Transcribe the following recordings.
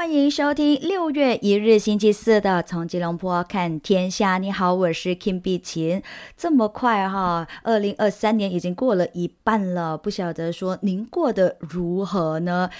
欢迎收听六月一日星期四的《从吉隆坡看天下》。你好，我是 Kim 碧琴。这么快哈，二零二三年已经过了一半了，不晓得说您过得如何呢？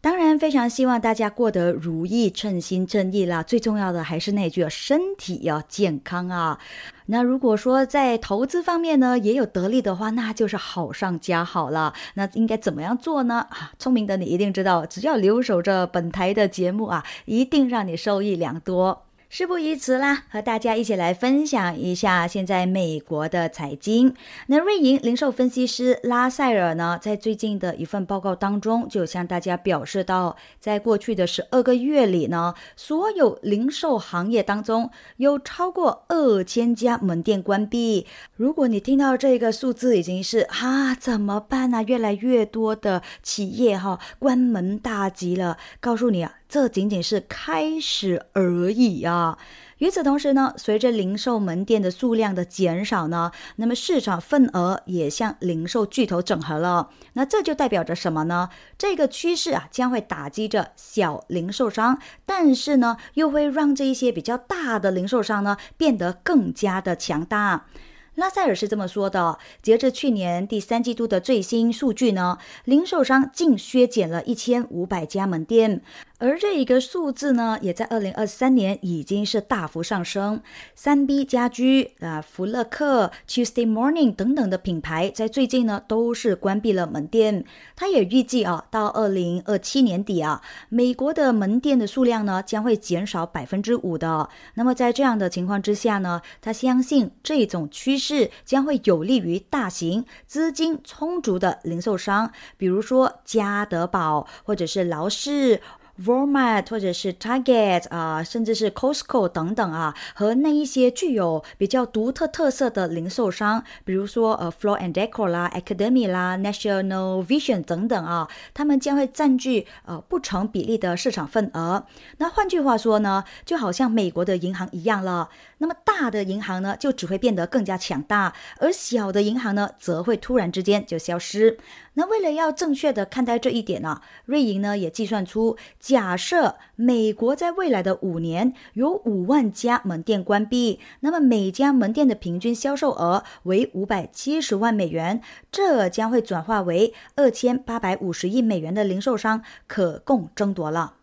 当然，非常希望大家过得如意、称心称意啦。最重要的还是那句，身体要健康啊。那如果说在投资方面呢也有得利的话，那就是好上加好了。那应该怎么样做呢？啊，聪明的你一定知道，只要留守着本台的节目啊，一定让你受益良多。事不宜迟啦，和大家一起来分享一下现在美国的财经。那瑞银零售分析师拉塞尔呢，在最近的一份报告当中，就向大家表示到，在过去的十二个月里呢，所有零售行业当中有超过二千家门店关闭。如果你听到这个数字，已经是啊，怎么办呢、越来越多的企业哈、关门大吉了。告诉你啊。这仅仅是开始而已啊！与此同时呢，随着零售门店的数量的减少呢，那么市场份额也向零售巨头整合了。那这就代表着什么呢？这个趋势啊，将会打击着小零售商，但是呢，又会让这一些比较大的零售商呢变得更加的强大。拉塞尔是这么说的：截至去年第三季度的最新数据呢，零售商净削减了一千五百家门店，而这一个数字呢，也在二零二三年已经是大幅上升。三 B 家居啊、福乐克、Tuesday Morning 等等的品牌，在最近呢都是关闭了门店。他也预计啊，到二零二七年底啊，美国的门店的数量呢将会减少百分之五的。那么在这样的情况之下呢，他相信这种趋势。将会有利于大型、资金充足的零售商，比如说家得宝或者是劳氏。Walmart 或者是 Target 啊，甚至是 Costco 等等啊，和那一些具有比较独特特色的零售商，比如说呃 Floor and Decor 啦、Academy 啦、National Vision 等等啊，他们将会占据呃不成比例的市场份额。那换句话说呢，就好像美国的银行一样了。那么大的银行呢，就只会变得更加强大，而小的银行呢，则会突然之间就消失。那为了要正确的看待这一点呢、瑞银呢也计算出，假设美国在未来的五年有五万家门店关闭，那么每家门店的平均销售额为五百七十万美元，这将会转化为二千八百五十亿美元的零售商可供争夺了。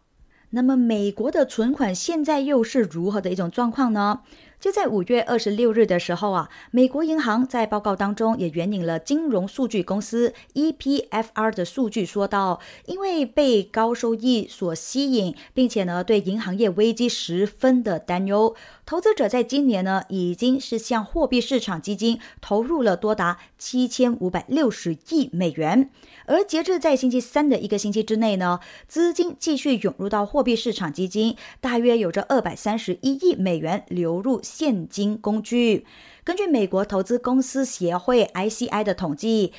那么美国的存款现在又是如何的一种状况呢？就在五月二十六日的时候啊，美国银行在报告当中也援引了金融数据公司 EPFR 的数据，说到，因为被高收益所吸引，并且呢对银行业危机十分的担忧，投资者在今年呢已经是向货币市场基金投入了多达七千五百六十亿美元，而截至在星期三的一个星期之内呢，资金继续涌入到货币市场基金，大约有着二百三十一亿美元流入。现金工具。根据美国投资公司协会 ICI 的统计，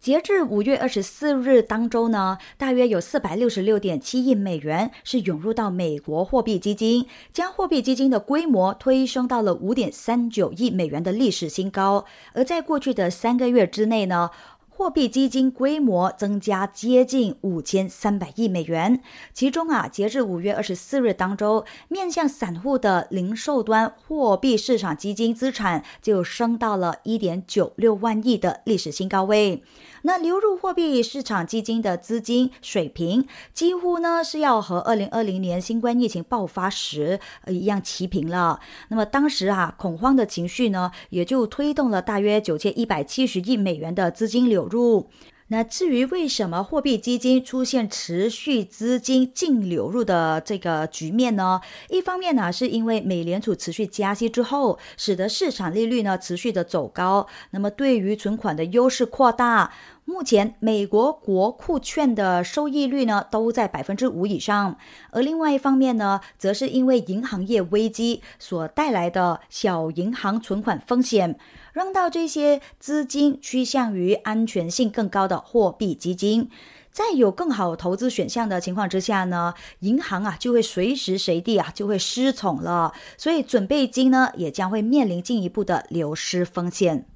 截至五月二十四日当周呢，大约有四百六十六点七亿美元是涌入到美国货币基金，将货币基金的规模推升到了五点三九亿美元的历史新高。而在过去的三个月之内呢，货币基金规模增加接近五千三百亿美元，其中啊，截至五月二十四日当周，面向散户的零售端货币市场基金资产就升到了一点九六万亿的历史新高位。那流入货币市场基金的资金水平，几乎呢是要和二零二零年新冠疫情爆发时一样齐平了。那么当时啊，恐慌的情绪呢，也就推动了大约九千一百七十亿美元的资金流入。那至于为什么货币基金出现持续资金净流入的这个局面呢？一方面呢，是因为美联储持续加息之后，使得市场利率呢持续的走高，那么对于存款的优势扩大。目前美国国库券的收益率呢都在百分之五以上，而另外一方面呢，则是因为银行业危机所带来的小银行存款风险。让到这些资金趋向于安全性更高的货币基金。在有更好投资选项的情况之下呢，银行啊就会随时随地啊就会失宠了，所以准备金呢也将会面临进一步的流失风险。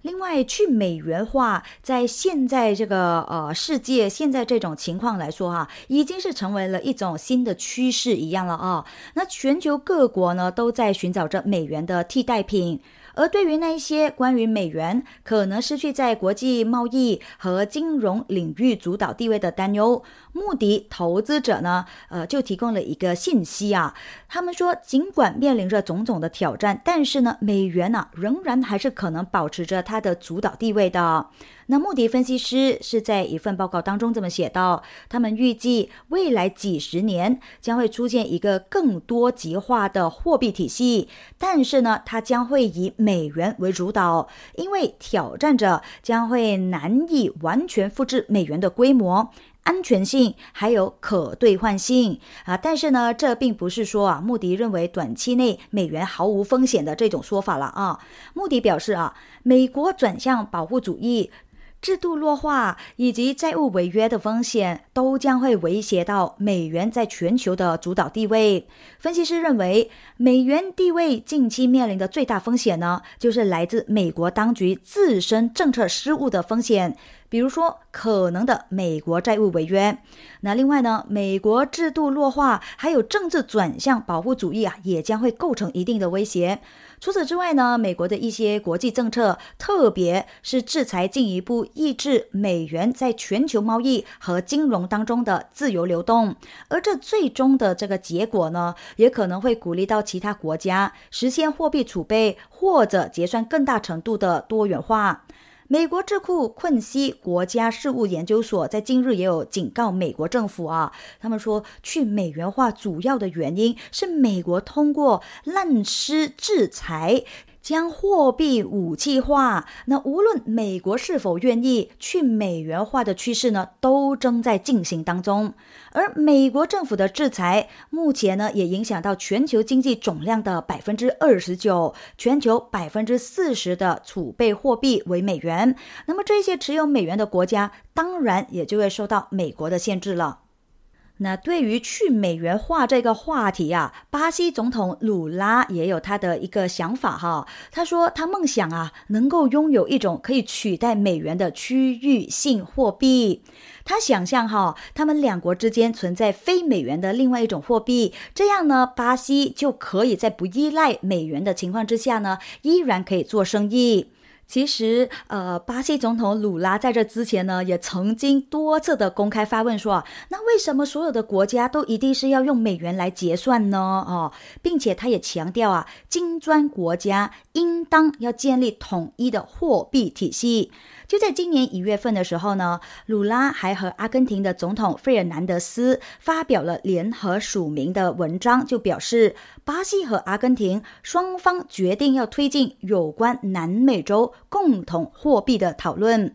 另外，去美元化在现在这个呃世界现在这种情况来说哈，已经是成为了一种新的趋势一样了啊。那全球各国呢都在寻找着美元的替代品。而对于那一些关于美元可能失去在国际贸易和金融领域主导地位的担忧，穆迪投资者呢，呃，就提供了一个信息啊。他们说，尽管面临着种种的挑战，但是呢，美元呢，仍然还是可能保持着它的主导地位的。那穆迪分析师是在一份报告当中这么写道：，他们预计未来几十年将会出现一个更多极化的货币体系，但是呢，它将会以美元为主导，因为挑战者将会难以完全复制美元的规模、安全性还有可兑换性啊。但是呢，这并不是说啊，穆迪认为短期内美元毫无风险的这种说法了啊。穆迪表示啊，美国转向保护主义。制度弱化以及债务违约的风险都将会威胁到美元在全球的主导地位。分析师认为，美元地位近期面临的最大风险呢，就是来自美国当局自身政策失误的风险。比如说，可能的美国债务违约。那另外呢，美国制度弱化还有政治转向保护主义啊，也将会构成一定的威胁。除此之外呢，美国的一些国际政策，特别是制裁，进一步抑制美元在全球贸易和金融当中的自由流动。而这最终的这个结果呢，也可能会鼓励到其他国家实现货币储备或者结算更大程度的多元化。美国智库困西国家事务研究所在今日也有警告美国政府啊，他们说去美元化主要的原因是美国通过滥施制裁。将货币武器化，那无论美国是否愿意去美元化的趋势呢，都正在进行当中。而美国政府的制裁，目前呢也影响到全球经济总量的百分之二十九，全球百分之四十的储备货币为美元。那么这些持有美元的国家，当然也就会受到美国的限制了。那对于去美元化这个话题啊，巴西总统鲁拉也有他的一个想法哈。他说他梦想啊，能够拥有一种可以取代美元的区域性货币。他想象哈，他们两国之间存在非美元的另外一种货币，这样呢，巴西就可以在不依赖美元的情况之下呢，依然可以做生意。其实，呃，巴西总统鲁拉在这之前呢，也曾经多次的公开发问说：“那为什么所有的国家都一定是要用美元来结算呢？”哦，并且他也强调啊，金砖国家应当要建立统一的货币体系。就在今年一月份的时候呢，鲁拉还和阿根廷的总统费尔南德斯发表了联合署名的文章，就表示巴西和阿根廷双方决定要推进有关南美洲共同货币的讨论。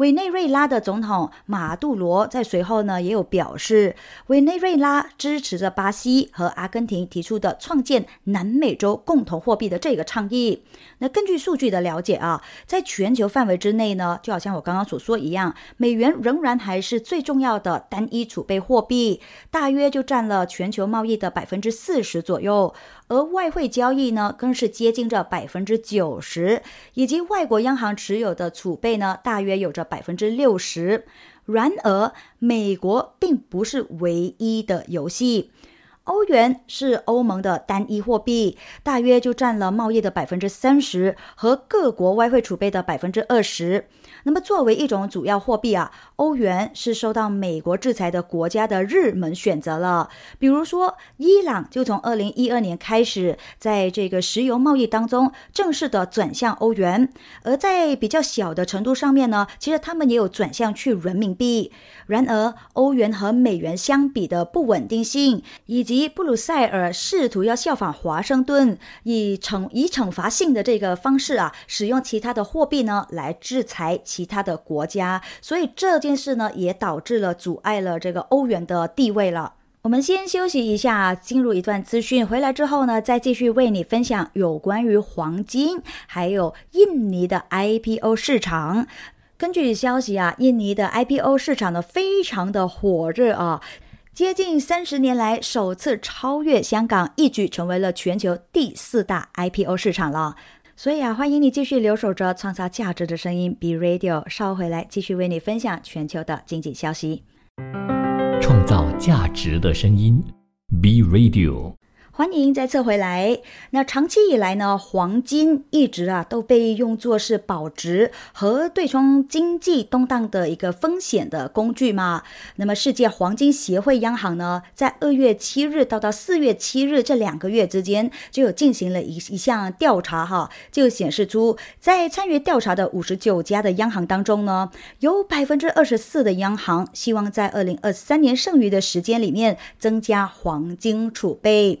委内瑞拉的总统马杜罗在随后呢也有表示，委内瑞拉支持着巴西和阿根廷提出的创建南美洲共同货币的这个倡议。那根据数据的了解啊，在全球范围之内呢，就好像我刚刚所说一样，美元仍然还是最重要的单一储备货币，大约就占了全球贸易的百分之四十左右。而外汇交易呢，更是接近着百分之九十，以及外国央行持有的储备呢，大约有着百分之六十。然而，美国并不是唯一的游戏。欧元是欧盟的单一货币，大约就占了贸易的百分之三十和各国外汇储备的百分之二十。那么，作为一种主要货币啊，欧元是受到美国制裁的国家的热门选择了。比如说，伊朗就从二零一二年开始，在这个石油贸易当中正式的转向欧元，而在比较小的程度上面呢，其实他们也有转向去人民币。然而，欧元和美元相比的不稳定性，以及布鲁塞尔试图要效仿华盛顿，以惩以惩罚性的这个方式啊，使用其他的货币呢来制裁其他的国家，所以这件事呢也导致了阻碍了这个欧元的地位了。我们先休息一下，进入一段资讯。回来之后呢，再继续为你分享有关于黄金，还有印尼的 IPO 市场。根据消息啊，印尼的 IPO 市场呢非常的火热啊，接近三十年来首次超越香港，一举成为了全球第四大 IPO 市场了。所以啊，欢迎你继续留守着创造价值的声音，B Radio。稍回来继续为你分享全球的经济消息。创造价值的声音，B Radio。欢迎再次回来。那长期以来呢，黄金一直啊都被用作是保值和对冲经济动荡的一个风险的工具嘛。那么世界黄金协会央行呢，在二月七日到到四月七日这两个月之间，就有进行了一一项调查哈，就显示出在参与调查的五十九家的央行当中呢，有百分之二十四的央行希望在二零二三年剩余的时间里面增加黄金储备。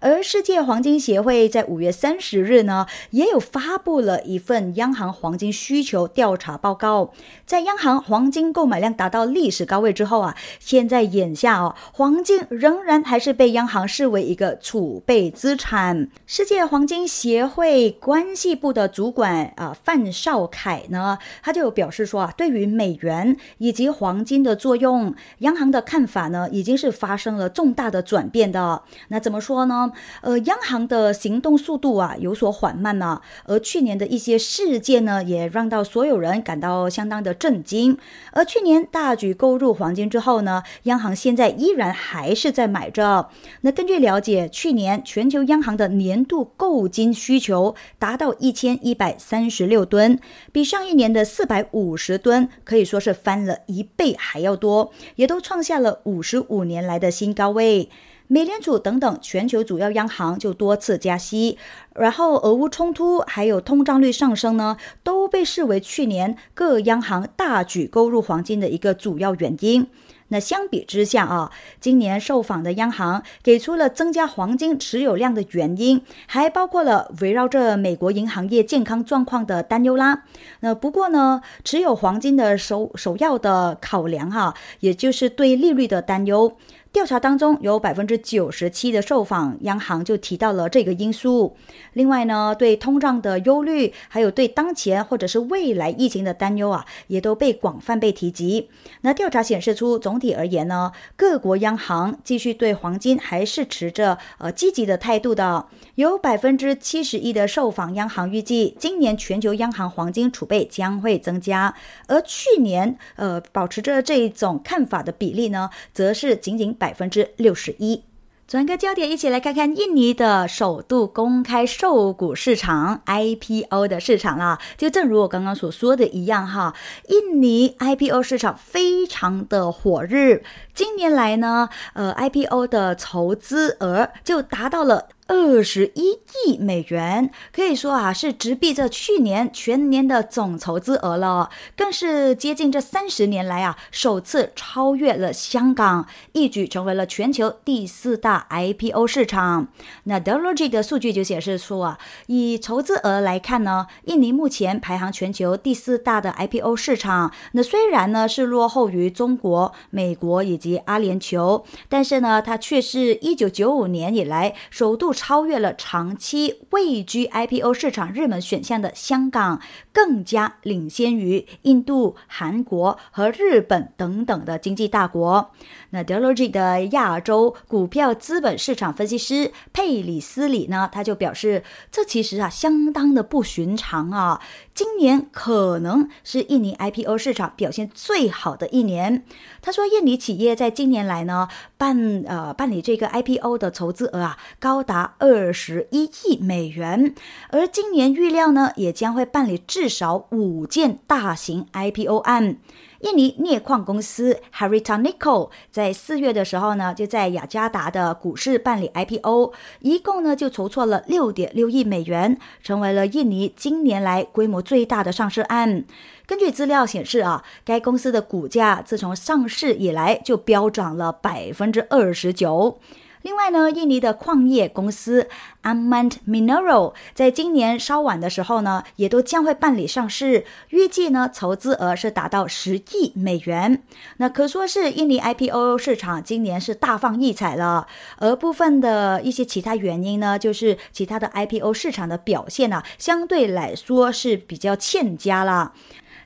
而世界黄金协会在五月三十日呢，也有发布了一份央行黄金需求调查报告。在央行黄金购买量达到历史高位之后啊，现在眼下哦，黄金仍然还是被央行视为一个储备资产。世界黄金协会关系部的主管啊范少凯呢，他就表示说啊，对于美元以及黄金的作用，央行的看法呢，已经是发生了重大的转变的。那怎么说呢？呃，央行的行动速度啊有所缓慢呢，而去年的一些事件呢，也让到所有人感到相当的震惊。而去年大举购入黄金之后呢，央行现在依然还是在买着。那根据了解，去年全球央行的年度购金需求达到一千一百三十六吨，比上一年的四百五十吨可以说是翻了一倍还要多，也都创下了五十五年来的新高位。美联储等等全球主要央行就多次加息，然后俄乌冲突还有通胀率上升呢，都被视为去年各央行大举购入黄金的一个主要原因。那相比之下啊，今年受访的央行给出了增加黄金持有量的原因，还包括了围绕着美国银行业健康状况的担忧啦。那不过呢，持有黄金的首首要的考量哈，也就是对利率的担忧。调查当中有百分之九十七的受访央行就提到了这个因素。另外呢，对通胀的忧虑，还有对当前或者是未来疫情的担忧啊，也都被广泛被提及。那调查显示出，总体而言呢，各国央行继续对黄金还是持着呃积极的态度的。有百分之七十一的受访央行预计，今年全球央行黄金储备将会增加，而去年呃保持着这一种看法的比例呢，则是仅仅。百分之六十一。转个焦点，一起来看看印尼的首度公开售股市场 IPO 的市场啦。就正如我刚刚所说的一样哈，印尼 IPO 市场非常的火热。今年来呢，呃，IPO 的筹资额就达到了。二十一亿美元，可以说啊是直逼着去年全年的总筹资额了，更是接近这三十年来啊首次超越了香港，一举成为了全球第四大 IPO 市场。那 d e l o g i 的数据就显示出啊，以筹资额来看呢，印尼目前排行全球第四大的 IPO 市场。那虽然呢是落后于中国、美国以及阿联酋，但是呢它却是一九九五年以来首度。超越了长期位居 IPO 市场热门选项的香港，更加领先于印度、韩国和日本等等的经济大国。那 d e l o g i 的亚洲股票资本市场分析师佩里斯里呢，他就表示，这其实啊相当的不寻常啊。今年可能是印尼 IPO 市场表现最好的一年。他说，印尼企业在近年来呢办呃办理这个 IPO 的筹资额啊高达二十一亿美元，而今年预料呢也将会办理至少五件大型 IPO 案。印尼镍矿公司 Harita Nickel 在四月的时候呢，就在雅加达的股市办理 IPO，一共呢就筹措了六点六亿美元，成为了印尼今年来规模最大的上市案。根据资料显示啊，该公司的股价自从上市以来就飙涨了百分之二十九。另外呢，印尼的矿业公司 Amant Mineral 在今年稍晚的时候呢，也都将会办理上市，预计呢筹资额是达到十亿美元。那可说是印尼 IPO 市场今年是大放异彩了。而部分的一些其他原因呢，就是其他的 IPO 市场的表现呢，相对来说是比较欠佳了。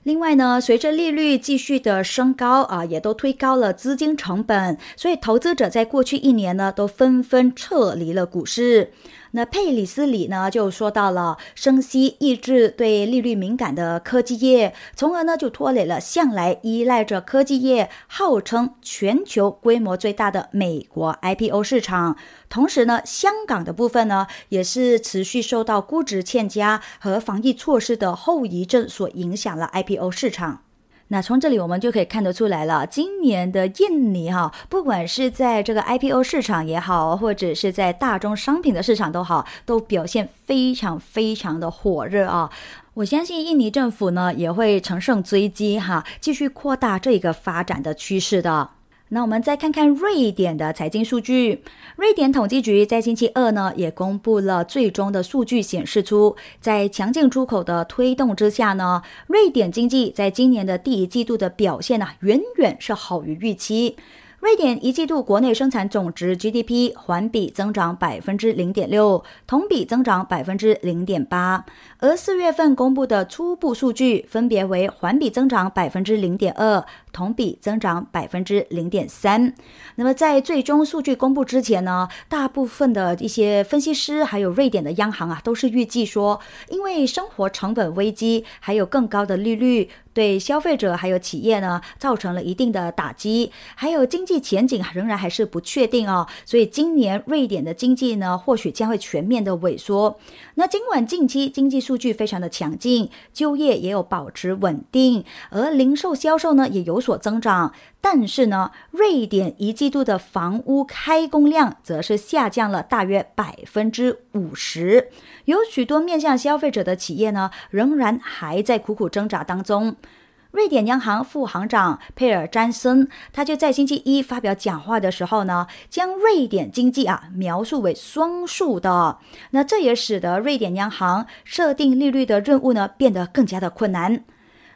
另外呢，随着利率继续的升高啊，也都推高了资金成本，所以投资者在过去一年呢，都纷纷撤离了股市。那佩里斯里呢就说到了，升息抑制对利率敏感的科技业，从而呢就拖累了向来依赖着科技业号称全球规模最大的美国 IPO 市场。同时呢，香港的部分呢也是持续受到估值欠佳和防疫措施的后遗症所影响了 IPO 市场。那从这里我们就可以看得出来了，今年的印尼哈，不管是在这个 IPO 市场也好，或者是在大宗商品的市场都好，都表现非常非常的火热啊！我相信印尼政府呢也会乘胜追击哈，继续扩大这个发展的趋势的。那我们再看看瑞典的财经数据。瑞典统计局在星期二呢，也公布了最终的数据，显示出在强劲出口的推动之下呢，瑞典经济在今年的第一季度的表现呢，远远是好于预期。瑞典一季度国内生产总值 GDP 环比增长百分之零点六，同比增长百分之零点八。而四月份公布的初步数据分别为环比增长百分之零点二，同比增长百分之零点三。那么在最终数据公布之前呢，大部分的一些分析师还有瑞典的央行啊，都是预计说，因为生活成本危机，还有更高的利率。对消费者还有企业呢，造成了一定的打击，还有经济前景仍然还是不确定哦。所以今年瑞典的经济呢，或许将会全面的萎缩。那尽管近期经济数据非常的强劲，就业也有保持稳定，而零售销售呢也有所增长。但是呢，瑞典一季度的房屋开工量则是下降了大约百分之五十，有许多面向消费者的企业呢，仍然还在苦苦挣扎当中。瑞典央行副行长佩尔詹森，他就在星期一发表讲话的时候呢，将瑞典经济啊描述为双数的，那这也使得瑞典央行设定利率的任务呢变得更加的困难。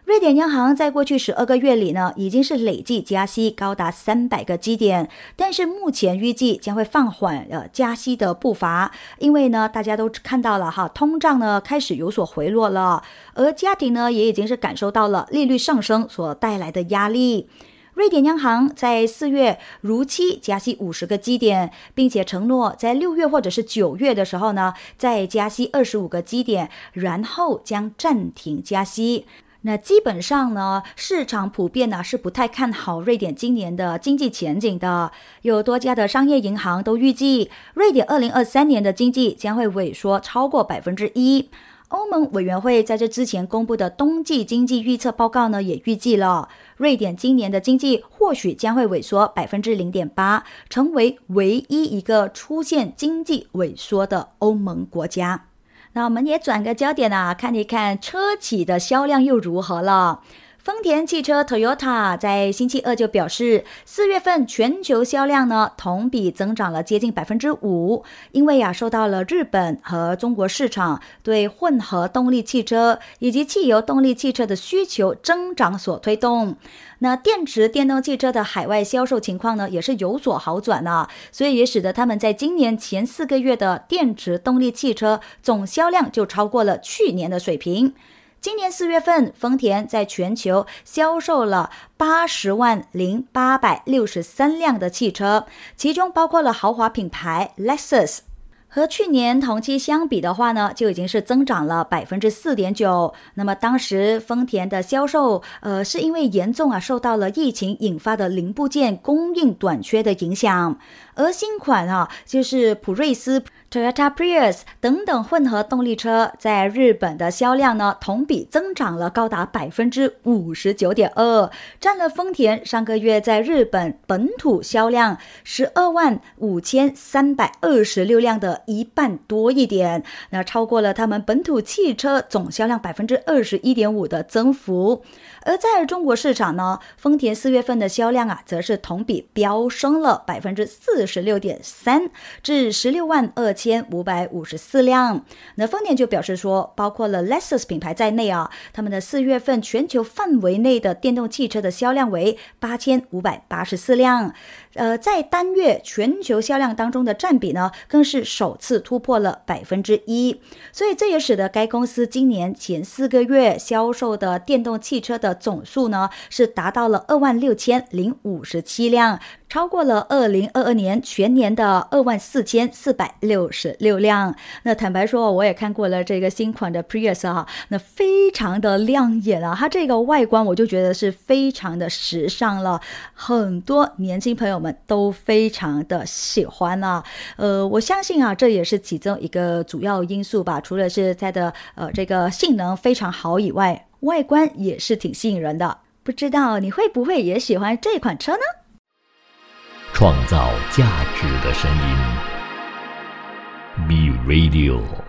瑞典央行在过去十二个月里呢，已经是累计加息高达三百个基点，但是目前预计将会放缓呃加息的步伐，因为呢，大家都看到了哈，通胀呢开始有所回落了，而家庭呢也已经是感受到了利率上升所带来的压力。瑞典央行在四月如期加息五十个基点，并且承诺在六月或者是九月的时候呢，再加息二十五个基点，然后将暂停加息。那基本上呢，市场普遍呢是不太看好瑞典今年的经济前景的。有多家的商业银行都预计，瑞典二零二三年的经济将会萎缩超过百分之一。欧盟委员会在这之前公布的冬季经济预测报告呢，也预计了瑞典今年的经济或许将会萎缩百分之零点八，成为唯一一个出现经济萎缩的欧盟国家。那我们也转个焦点啊，看一看车企的销量又如何了。丰田汽车 Toyota 在星期二就表示，四月份全球销量呢同比增长了接近百分之五，因为啊受到了日本和中国市场对混合动力汽车以及汽油动力汽车的需求增长所推动。那电池电动汽车的海外销售情况呢，也是有所好转呢，所以也使得他们在今年前四个月的电池动力汽车总销量就超过了去年的水平。今年四月份，丰田在全球销售了八十万零八百六十三辆的汽车，其中包括了豪华品牌 Lexus。和去年同期相比的话呢，就已经是增长了百分之四点九。那么当时丰田的销售，呃，是因为严重啊受到了疫情引发的零部件供应短缺的影响。而新款啊，就是普锐斯 Toyota Prius 等等混合动力车在日本的销量呢，同比增长了高达百分之五十九点二，占了丰田上个月在日本本土销量十二万五千三百二十六辆的一半多一点，那超过了他们本土汽车总销量百分之二十一点五的增幅。而在中国市场呢，丰田四月份的销量啊，则是同比飙升了百分之四十六点三，至十六万二千五百五十四辆。那丰田就表示说，包括了 Lexus 品牌在内啊，他们的四月份全球范围内的电动汽车的销量为八千五百八十四辆。呃，在单月全球销量当中的占比呢，更是首次突破了百分之一，所以这也使得该公司今年前四个月销售的电动汽车的总数呢，是达到了二万六千零五十七辆。超过了二零二二年全年的二万四千四百六十六辆。那坦白说，我也看过了这个新款的 Prius 哈，那非常的亮眼啊！它这个外观我就觉得是非常的时尚了，很多年轻朋友们都非常的喜欢啊。呃，我相信啊，这也是其中一个主要因素吧。除了是它的呃这个性能非常好以外，外观也是挺吸引人的。不知道你会不会也喜欢这款车呢？创造价值的声音，Be Radio。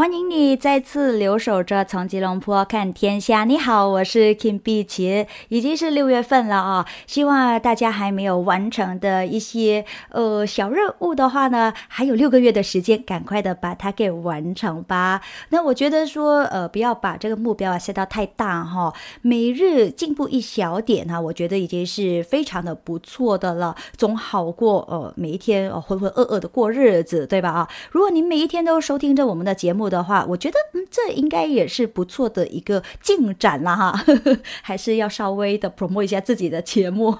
欢迎你再次留守着从吉隆坡看天下。你好，我是 Kim 碧琪，已经是六月份了啊。希望大家还没有完成的一些呃小任务的话呢，还有六个月的时间，赶快的把它给完成吧。那我觉得说呃，不要把这个目标啊设到太大哈，每日进步一小点哈，我觉得已经是非常的不错的了，总好过呃每一天浑浑噩噩的过日子，对吧啊？如果您每一天都收听着我们的节目，的话，我觉得嗯，这应该也是不错的一个进展了哈，还是要稍微的 promote 一下自己的节目。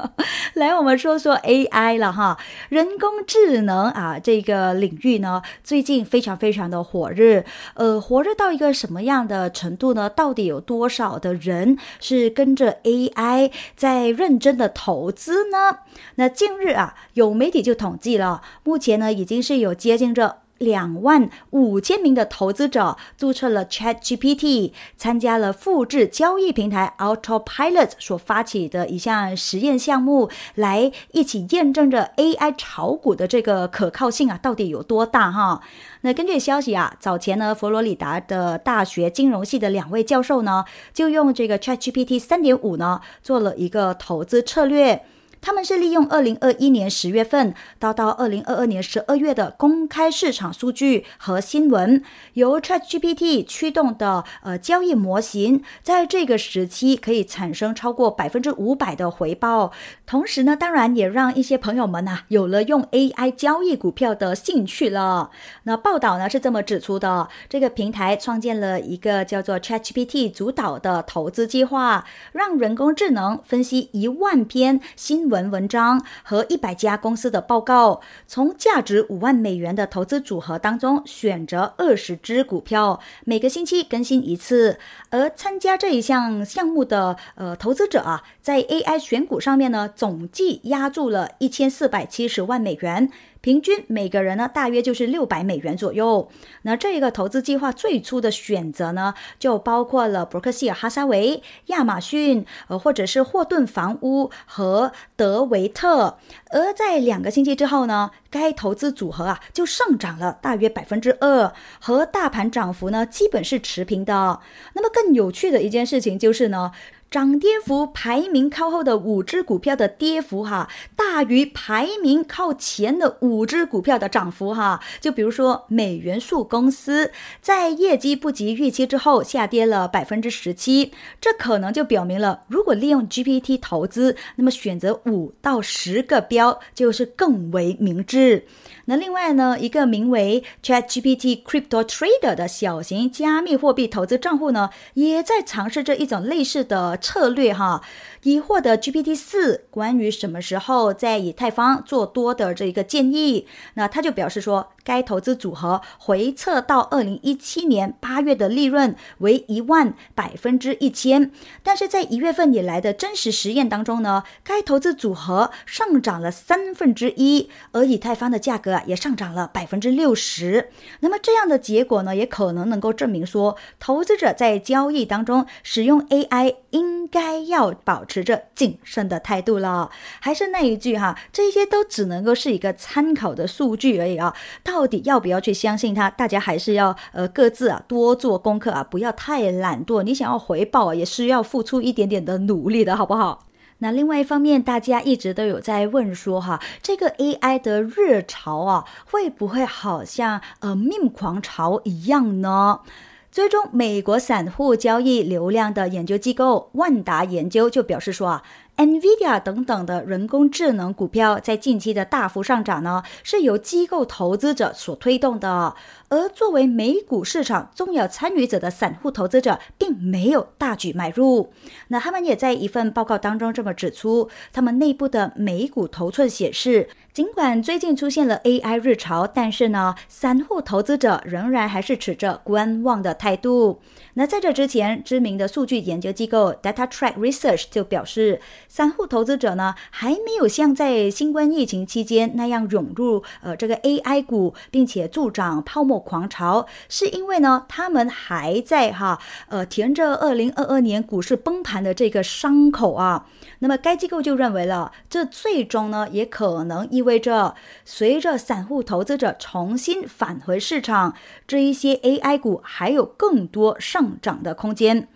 来，我们说说 AI 了哈，人工智能啊这个领域呢，最近非常非常的火热，呃，火热到一个什么样的程度呢？到底有多少的人是跟着 AI 在认真的投资呢？那近日啊，有媒体就统计了，目前呢已经是有接近这。两万五千名的投资者注册了 ChatGPT，参加了复制交易平台 Autopilot 所发起的一项实验项目，来一起验证着 AI 炒股的这个可靠性啊，到底有多大哈？那根据消息啊，早前呢，佛罗里达的大学金融系的两位教授呢，就用这个 ChatGPT 三点五呢，做了一个投资策略。他们是利用二零二一年十月份到到二零二二年十二月的公开市场数据和新闻，由 ChatGPT 驱动的呃交易模型，在这个时期可以产生超过百分之五百的回报。同时呢，当然也让一些朋友们呐有了用 AI 交易股票的兴趣了。那报道呢是这么指出的：这个平台创建了一个叫做 ChatGPT 主导的投资计划，让人工智能分析一万篇新闻。文文章和一百家公司的报告，从价值五万美元的投资组合当中选择二十只股票，每个星期更新一次。而参加这一项项目的呃投资者啊，在 AI 选股上面呢，总计压注了一千四百七十万美元。平均每个人呢，大约就是六百美元左右。那这一个投资计划最初的选择呢，就包括了伯克希尔哈撒韦、亚马逊，呃，或者是霍顿房屋和德维特。而在两个星期之后呢，该投资组合啊就上涨了大约百分之二，和大盘涨幅呢基本是持平的。那么更有趣的一件事情就是呢。涨跌幅排名靠后的五只股票的跌幅哈，大于排名靠前的五只股票的涨幅哈。就比如说美元素公司在业绩不及预期之后下跌了百分之十七，这可能就表明了，如果利用 GPT 投资，那么选择五到十个标就是更为明智。那另外呢，一个名为 ChatGPT Crypto Trader 的小型加密货币投资账户呢，也在尝试着一种类似的策略哈，以获得 GPT 四关于什么时候在以太坊做多的这一个建议。那他就表示说。该投资组合回测到二零一七年八月的利润为一万百分之一千，但是在一月份以来的真实实验当中呢，该投资组合上涨了三分之一，而以太坊的价格啊也上涨了百分之六十。那么这样的结果呢，也可能能够证明说，投资者在交易当中使用 AI 应该要保持着谨慎的态度了。还是那一句哈，这些都只能够是一个参考的数据而已啊，到到底要不要去相信它？大家还是要呃各自啊多做功课啊，不要太懒惰。你想要回报啊，也是要付出一点点的努力的，好不好？那另外一方面，大家一直都有在问说哈，这个 AI 的热潮啊，会不会好像呃命狂潮一样呢？最终，美国散户交易流量的研究机构万达研究就表示说啊。NVIDIA 等等的人工智能股票在近期的大幅上涨呢，是由机构投资者所推动的。而作为美股市场重要参与者的散户投资者，并没有大举买入。那他们也在一份报告当中这么指出，他们内部的美股头寸显示，尽管最近出现了 AI 热潮，但是呢，散户投资者仍然还是持着观望的态度。那在这之前，知名的数据研究机构 Data Track Research 就表示，散户投资者呢还没有像在新冠疫情期间那样涌入呃这个 AI 股，并且助长泡沫狂潮，是因为呢他们还在哈呃填着二零二二年股市崩盘的这个伤口啊。那么该机构就认为了，这最终呢也可能意味着，随着散户投资者重新返回市场，这一些 AI 股还有更多上上涨的空间。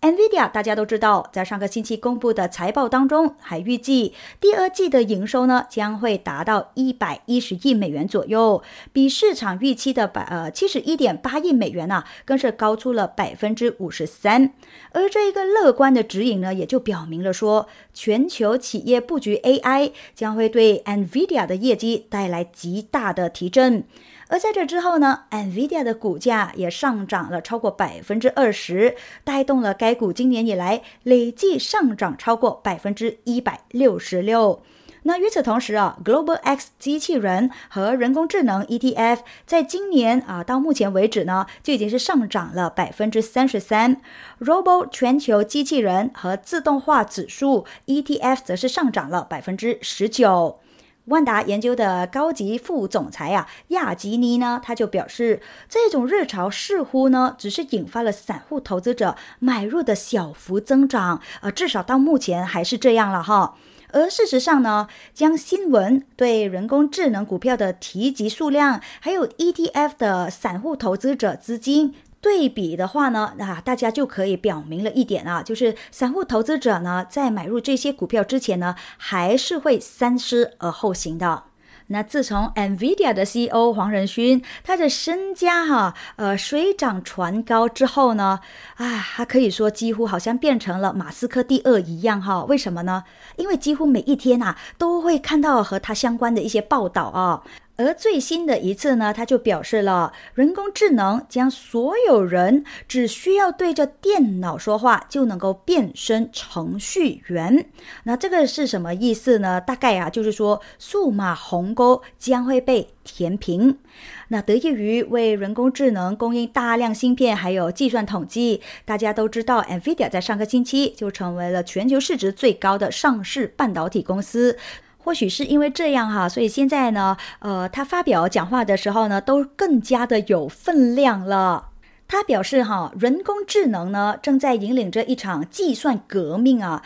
NVIDIA 大家都知道，在上个星期公布的财报当中，还预计第二季的营收呢将会达到一百一十亿美元左右，比市场预期的百呃七十一点八亿美元呢，更是高出了百分之五十三。而这一个乐观的指引呢，也就表明了说，全球企业布局 AI 将会对 NVIDIA 的业绩带来极大的提振。而在这之后呢，NVIDIA 的股价也上涨了超过百分之二十，带动了该股今年以来累计上涨超过百分之一百六十六。那与此同时啊，Global X 机器人和人工智能 ETF 在今年啊到目前为止呢，就已经是上涨了百分之三十三。Robo 全球机器人和自动化指数 ETF 则是上涨了百分之十九。万达研究的高级副总裁啊，亚吉尼呢，他就表示，这种热潮似乎呢，只是引发了散户投资者买入的小幅增长，呃，至少到目前还是这样了哈。而事实上呢，将新闻对人工智能股票的提及数量，还有 ETF 的散户投资者资金。对比的话呢，啊大家就可以表明了一点啊，就是散户投资者呢，在买入这些股票之前呢，还是会三思而后行的。那自从 NVIDIA 的 CEO 黄仁勋他的身家哈呃水涨船高之后呢，啊，他可以说几乎好像变成了马斯克第二一样哈。为什么呢？因为几乎每一天呐，都会看到和他相关的一些报道啊。而最新的一次呢，他就表示了，人工智能将所有人只需要对着电脑说话就能够变身程序员。那这个是什么意思呢？大概啊，就是说数码鸿沟将会被填平。那得益于为人工智能供应大量芯片，还有计算统计，大家都知道，NVIDIA 在上个星期就成为了全球市值最高的上市半导体公司。或许是因为这样哈，所以现在呢，呃，他发表讲话的时候呢，都更加的有分量了。他表示哈，人工智能呢，正在引领着一场计算革命啊。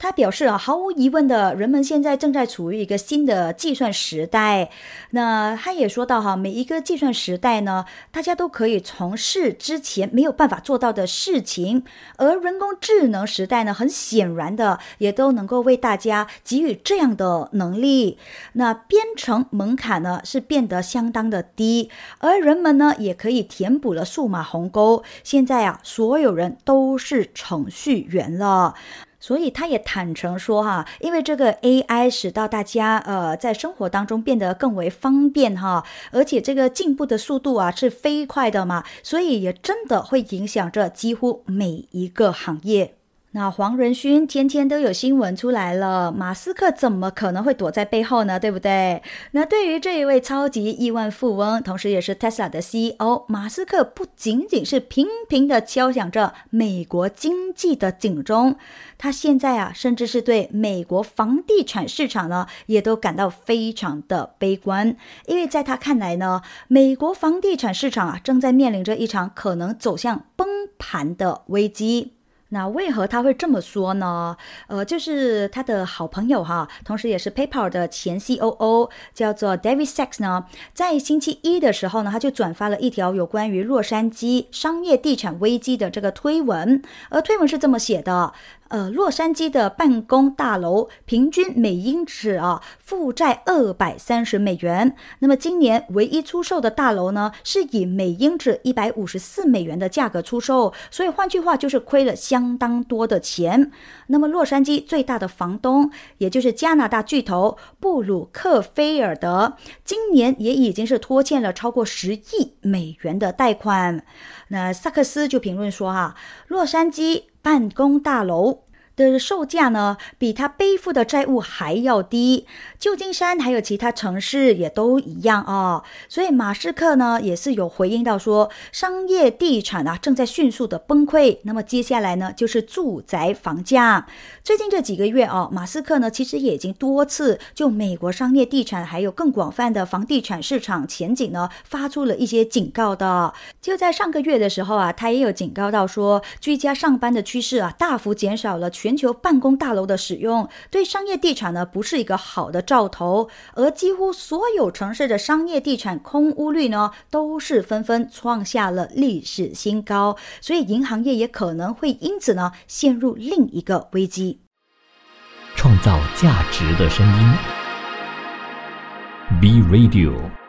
他表示啊，毫无疑问的，人们现在正在处于一个新的计算时代。那他也说到哈，每一个计算时代呢，大家都可以从事之前没有办法做到的事情，而人工智能时代呢，很显然的也都能够为大家给予这样的能力。那编程门槛呢是变得相当的低，而人们呢也可以填补了数码鸿沟。现在啊，所有人都是程序员了。所以他也坦诚说哈，因为这个 AI 使到大家呃在生活当中变得更为方便哈，而且这个进步的速度啊是飞快的嘛，所以也真的会影响着几乎每一个行业。那黄仁勋天天都有新闻出来了，马斯克怎么可能会躲在背后呢？对不对？那对于这一位超级亿万富翁，同时也是 Tesla 的 CEO，马斯克不仅仅是频频的敲响着美国经济的警钟，他现在啊，甚至是对美国房地产市场呢，也都感到非常的悲观，因为在他看来呢，美国房地产市场啊，正在面临着一场可能走向崩盘的危机。那为何他会这么说呢？呃，就是他的好朋友哈，同时也是 PayPal 的前 COO，叫做 David Sachs 呢，在星期一的时候呢，他就转发了一条有关于洛杉矶商业地产危机的这个推文，而推文是这么写的。呃，洛杉矶的办公大楼平均每英尺啊负债二百三十美元。那么今年唯一出售的大楼呢，是以每英尺一百五十四美元的价格出售，所以换句话就是亏了相当多的钱。那么洛杉矶最大的房东，也就是加拿大巨头布鲁克菲尔德，今年也已经是拖欠了超过十亿美元的贷款。那萨克斯就评论说哈，洛杉矶。办公大楼。的售价呢，比他背负的债务还要低。旧金山还有其他城市也都一样啊。所以马斯克呢也是有回应到说，商业地产啊正在迅速的崩溃。那么接下来呢就是住宅房价。最近这几个月啊，马斯克呢其实也已经多次就美国商业地产还有更广泛的房地产市场前景呢发出了一些警告的。就在上个月的时候啊，他也有警告到说，居家上班的趋势啊大幅减少了全。全球办公大楼的使用对商业地产呢不是一个好的兆头，而几乎所有城市的商业地产空屋率呢都是纷纷创下了历史新高，所以银行业也可能会因此呢陷入另一个危机。创造价值的声音，B Radio。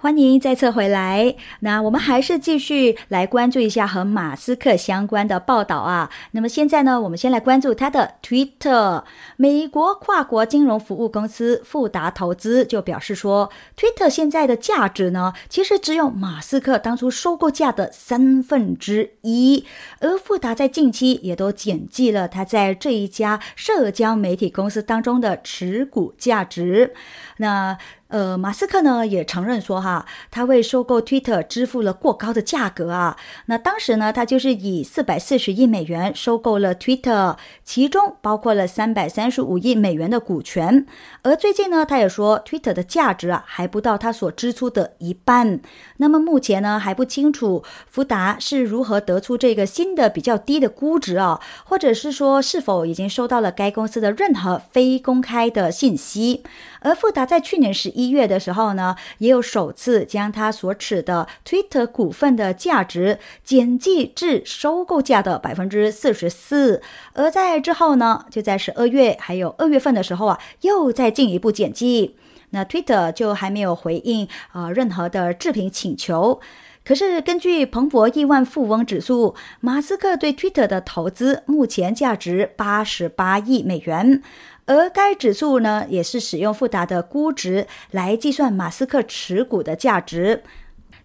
欢迎再次回来。那我们还是继续来关注一下和马斯克相关的报道啊。那么现在呢，我们先来关注他的 Twitter。美国跨国金融服务公司富达投资就表示说，Twitter 现在的价值呢，其实只有马斯克当初收购价的三分之一。而富达在近期也都减记了他在这一家社交媒体公司当中的持股价值。那呃，马斯克呢也承认说哈，他为收购 Twitter 支付了过高的价格啊。那当时呢，他就是以四百四十亿美元收购了 Twitter，其中包括了三百三十五亿美元的股权。而最近呢，他也说 Twitter 的价值啊还不到他所支出的一半。那么目前呢还不清楚福达是如何得出这个新的比较低的估值啊，或者是说是否已经收到了该公司的任何非公开的信息。而富达在去年十一月的时候呢，也有首次将他所持的 Twitter 股份的价值减记至收购价的百分之四十四。而在之后呢，就在十二月还有二月份的时候啊，又再进一步减记。那 Twitter 就还没有回应啊任何的置评请求。可是根据彭博亿万富翁指数，马斯克对 Twitter 的投资目前价值八十八亿美元。而该指数呢，也是使用富达的估值来计算马斯克持股的价值。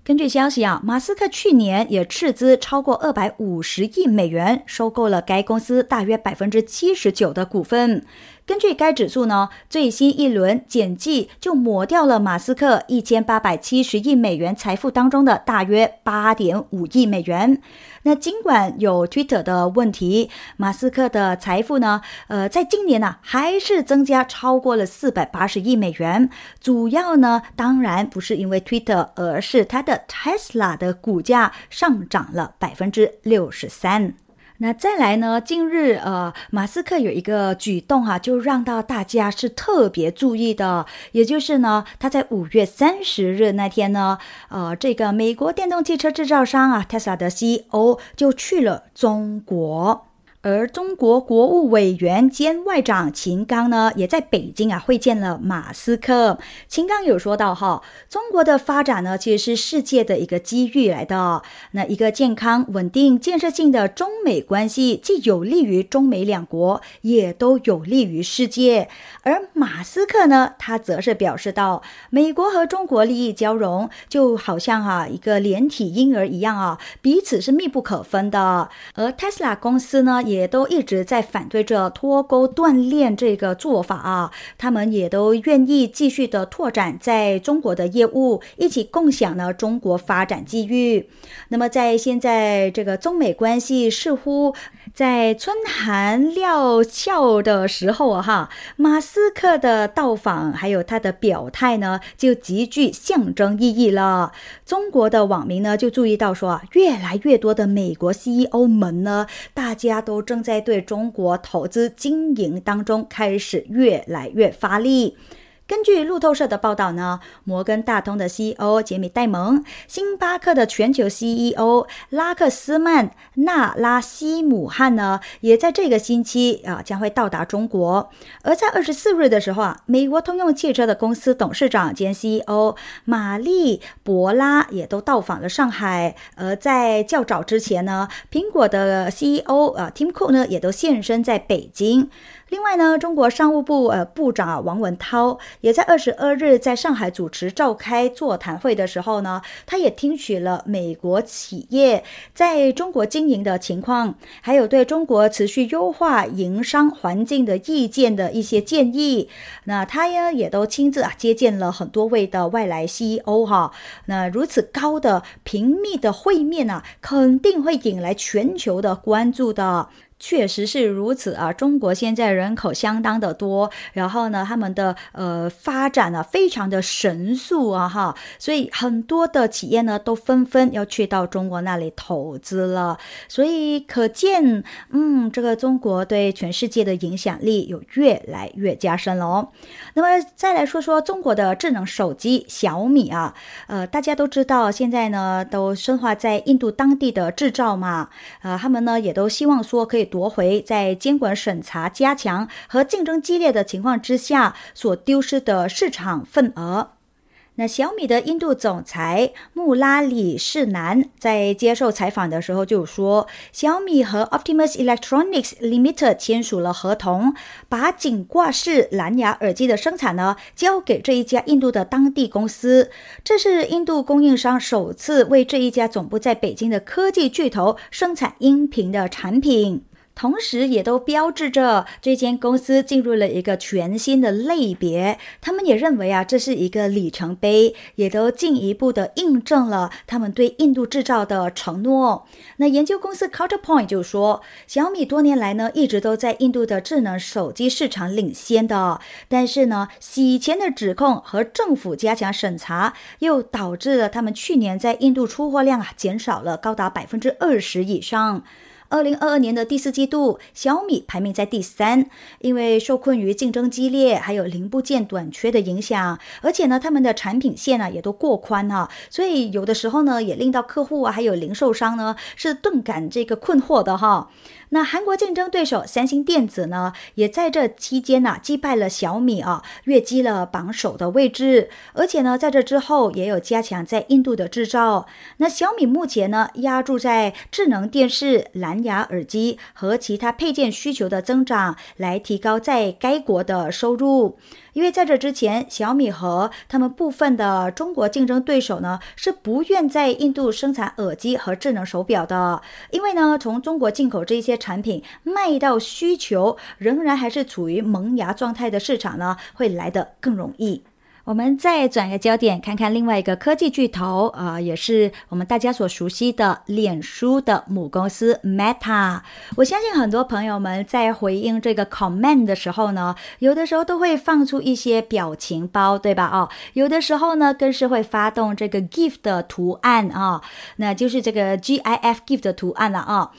根据消息啊，马斯克去年也斥资超过二百五十亿美元，收购了该公司大约百分之七十九的股份。根据该指数呢，最新一轮减记就抹掉了马斯克一千八百七十亿美元财富当中的大约八点五亿美元。那尽管有 Twitter 的问题，马斯克的财富呢，呃，在今年呢还是增加超过了四百八十亿美元。主要呢，当然不是因为 Twitter，而是他的 Tesla 的股价上涨了百分之六十三。那再来呢？近日，呃，马斯克有一个举动哈，就让到大家是特别注意的，也就是呢，他在五月三十日那天呢，呃，这个美国电动汽车制造商啊，特斯拉的 CEO 就去了中国。而中国国务委员兼外长秦刚呢，也在北京啊会见了马斯克。秦刚有说到哈，中国的发展呢，其实是世界的一个机遇来的。那一个健康、稳定、建设性的中美关系，既有利于中美两国，也都有利于世界。而马斯克呢，他则是表示到，美国和中国利益交融，就好像哈一个连体婴儿一样啊，彼此是密不可分的。而特斯拉公司呢，也也都一直在反对着脱钩锻炼这个做法啊，他们也都愿意继续的拓展在中国的业务，一起共享呢中国发展机遇。那么在现在这个中美关系似乎在春寒料峭的时候啊，哈，马斯克的到访还有他的表态呢，就极具象征意义了。中国的网民呢就注意到说啊，越来越多的美国 CEO 们呢，大家都。正在对中国投资经营当中开始越来越发力。根据路透社的报道呢，摩根大通的 CEO 杰米戴蒙、星巴克的全球 CEO 拉克斯曼纳拉西姆汉呢，也在这个星期啊将会到达中国。而在二十四日的时候啊，美国通用汽车的公司董事长兼 CEO 玛丽博拉也都到访了上海。而在较早之前呢，苹果的 CEO 啊 Tim Cook 呢也都现身在北京。另外呢，中国商务部呃部长王文涛也在二十二日在上海主持召开座谈会的时候呢，他也听取了美国企业在中国经营的情况，还有对中国持续优化营商环境的意见的一些建议。那他呀也都亲自啊接见了很多位的外来 CEO 哈。那如此高的频密的会面呢，肯定会引来全球的关注的。确实是如此啊！中国现在人口相当的多，然后呢，他们的呃发展呢非常的神速啊哈，所以很多的企业呢都纷纷要去到中国那里投资了，所以可见，嗯，这个中国对全世界的影响力有越来越加深了哦。那么再来说说中国的智能手机小米啊，呃，大家都知道现在呢都深化在印度当地的制造嘛，呃，他们呢也都希望说可以。夺回在监管审查加强和竞争激烈的情况之下所丢失的市场份额。那小米的印度总裁穆拉里士南在接受采访的时候就说，小米和 Optimus Electronics Limited 签署了合同，把颈挂式蓝牙耳机的生产呢交给这一家印度的当地公司。这是印度供应商首次为这一家总部在北京的科技巨头生产音频的产品。同时，也都标志着这间公司进入了一个全新的类别。他们也认为啊，这是一个里程碑，也都进一步的印证了他们对印度制造的承诺。那研究公司 Counterpoint 就说，小米多年来呢一直都在印度的智能手机市场领先的，但是呢，洗钱的指控和政府加强审查，又导致了他们去年在印度出货量啊减少了高达百分之二十以上。二零二二年的第四季度，小米排名在第三，因为受困于竞争激烈，还有零部件短缺的影响，而且呢，他们的产品线呢也都过宽哈，所以有的时候呢，也令到客户啊，还有零售商呢是顿感这个困惑的哈。那韩国竞争对手三星电子呢，也在这期间呢击败了小米啊，跃居了榜首的位置。而且呢，在这之后也有加强在印度的制造。那小米目前呢，压住在智能电视、蓝牙耳机和其他配件需求的增长，来提高在该国的收入。因为在这之前，小米和他们部分的中国竞争对手呢，是不愿在印度生产耳机和智能手表的。因为呢，从中国进口这些产品卖到需求仍然还是处于萌芽状态的市场呢，会来得更容易。我们再转个焦点，看看另外一个科技巨头，啊，也是我们大家所熟悉的脸书的母公司 Meta。我相信很多朋友们在回应这个 comment 的时候呢，有的时候都会放出一些表情包，对吧？哦，有的时候呢，更是会发动这个 GIF 的图案啊，那就是这个 GIF gift 的图案了啊。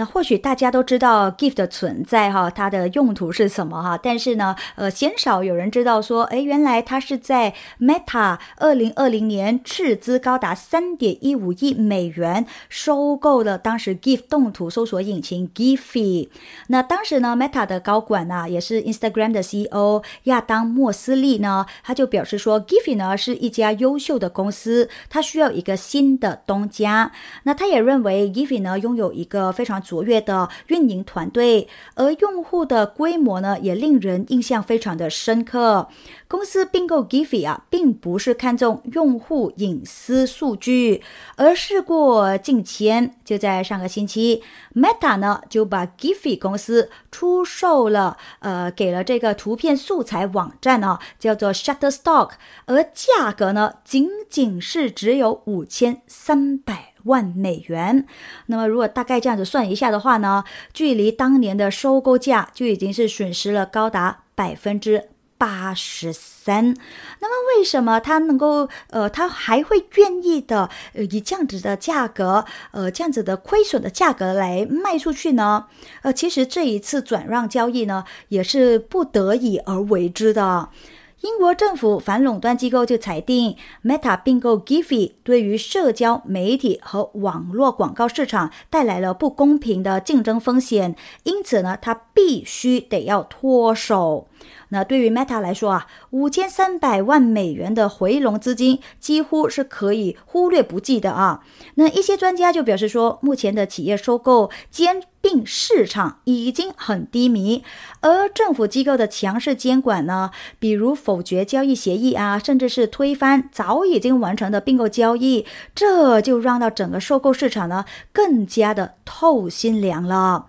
那或许大家都知道 GIF 的存在哈，它的用途是什么哈？但是呢，呃，鲜少有人知道说，哎，原来它是在 Meta 二零二零年斥资高达三点一五亿美元收购了当时 GIF 动图搜索引擎 Giphy。那当时呢，Meta 的高管呢，也是 Instagram 的 CEO 亚当莫斯利呢，他就表示说，Giphy 呢是一家优秀的公司，他需要一个新的东家。那他也认为 Giphy 呢拥有一个非常卓越的运营团队，而用户的规模呢也令人印象非常的深刻。公司并购 Giphy 啊，并不是看重用户隐私数据，而事过境迁，就在上个星期，Meta 呢就把 Giphy 公司出售了，呃，给了这个图片素材网站啊，叫做 Shutterstock，而价格呢仅仅是只有五千三百万美元。那么如果大概这样子算一下的话呢，距离当年的收购价就已经是损失了高达百分之。八十三，那么为什么他能够呃，他还会愿意的呃，以这样子的价格呃，这样子的亏损的价格来卖出去呢？呃，其实这一次转让交易呢，也是不得已而为之的。英国政府反垄断机构就裁定，Meta 并购 Giphy 对于社交媒体和网络广告市场带来了不公平的竞争风险，因此呢，它必须得要脱手。那对于 Meta 来说啊，五千三百万美元的回笼资金几乎是可以忽略不计的啊。那一些专家就表示说，目前的企业收购兼并市场已经很低迷，而政府机构的强势监管呢，比如否决交易协议啊，甚至是推翻早已经完成的并购交易，这就让到整个收购市场呢更加的透心凉了。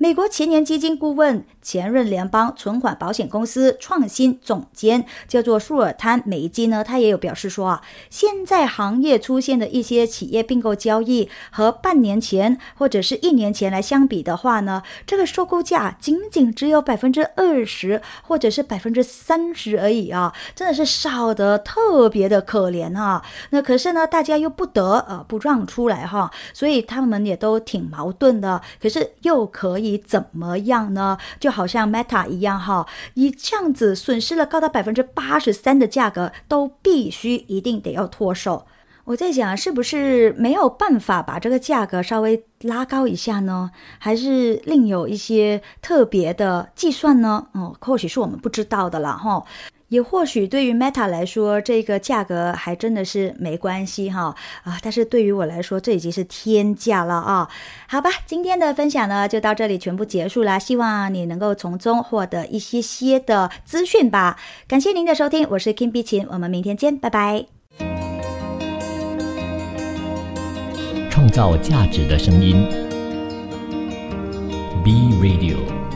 美国前年基金顾问。前任联邦存款保险公司创新总监叫做舒尔滩梅基呢，他也有表示说啊，现在行业出现的一些企业并购交易和半年前或者是一年前来相比的话呢，这个收购价仅仅只有百分之二十或者是百分之三十而已啊，真的是少得特别的可怜啊。那可是呢，大家又不得呃不让出来哈，所以他们也都挺矛盾的。可是又可以怎么样呢？就好像 Meta 一样哈，以这样子损失了高达百分之八十三的价格，都必须一定得要脱手。我在想，是不是没有办法把这个价格稍微拉高一下呢？还是另有一些特别的计算呢？哦，或许是我们不知道的了哈。也或许对于 Meta 来说，这个价格还真的是没关系哈啊！但是对于我来说，这已经是天价了啊！好吧，今天的分享呢就到这里全部结束啦，希望你能够从中获得一些些的资讯吧。感谢您的收听，我是 Kim 碧琴，我们明天见，拜拜。创造价值的声音，B Radio。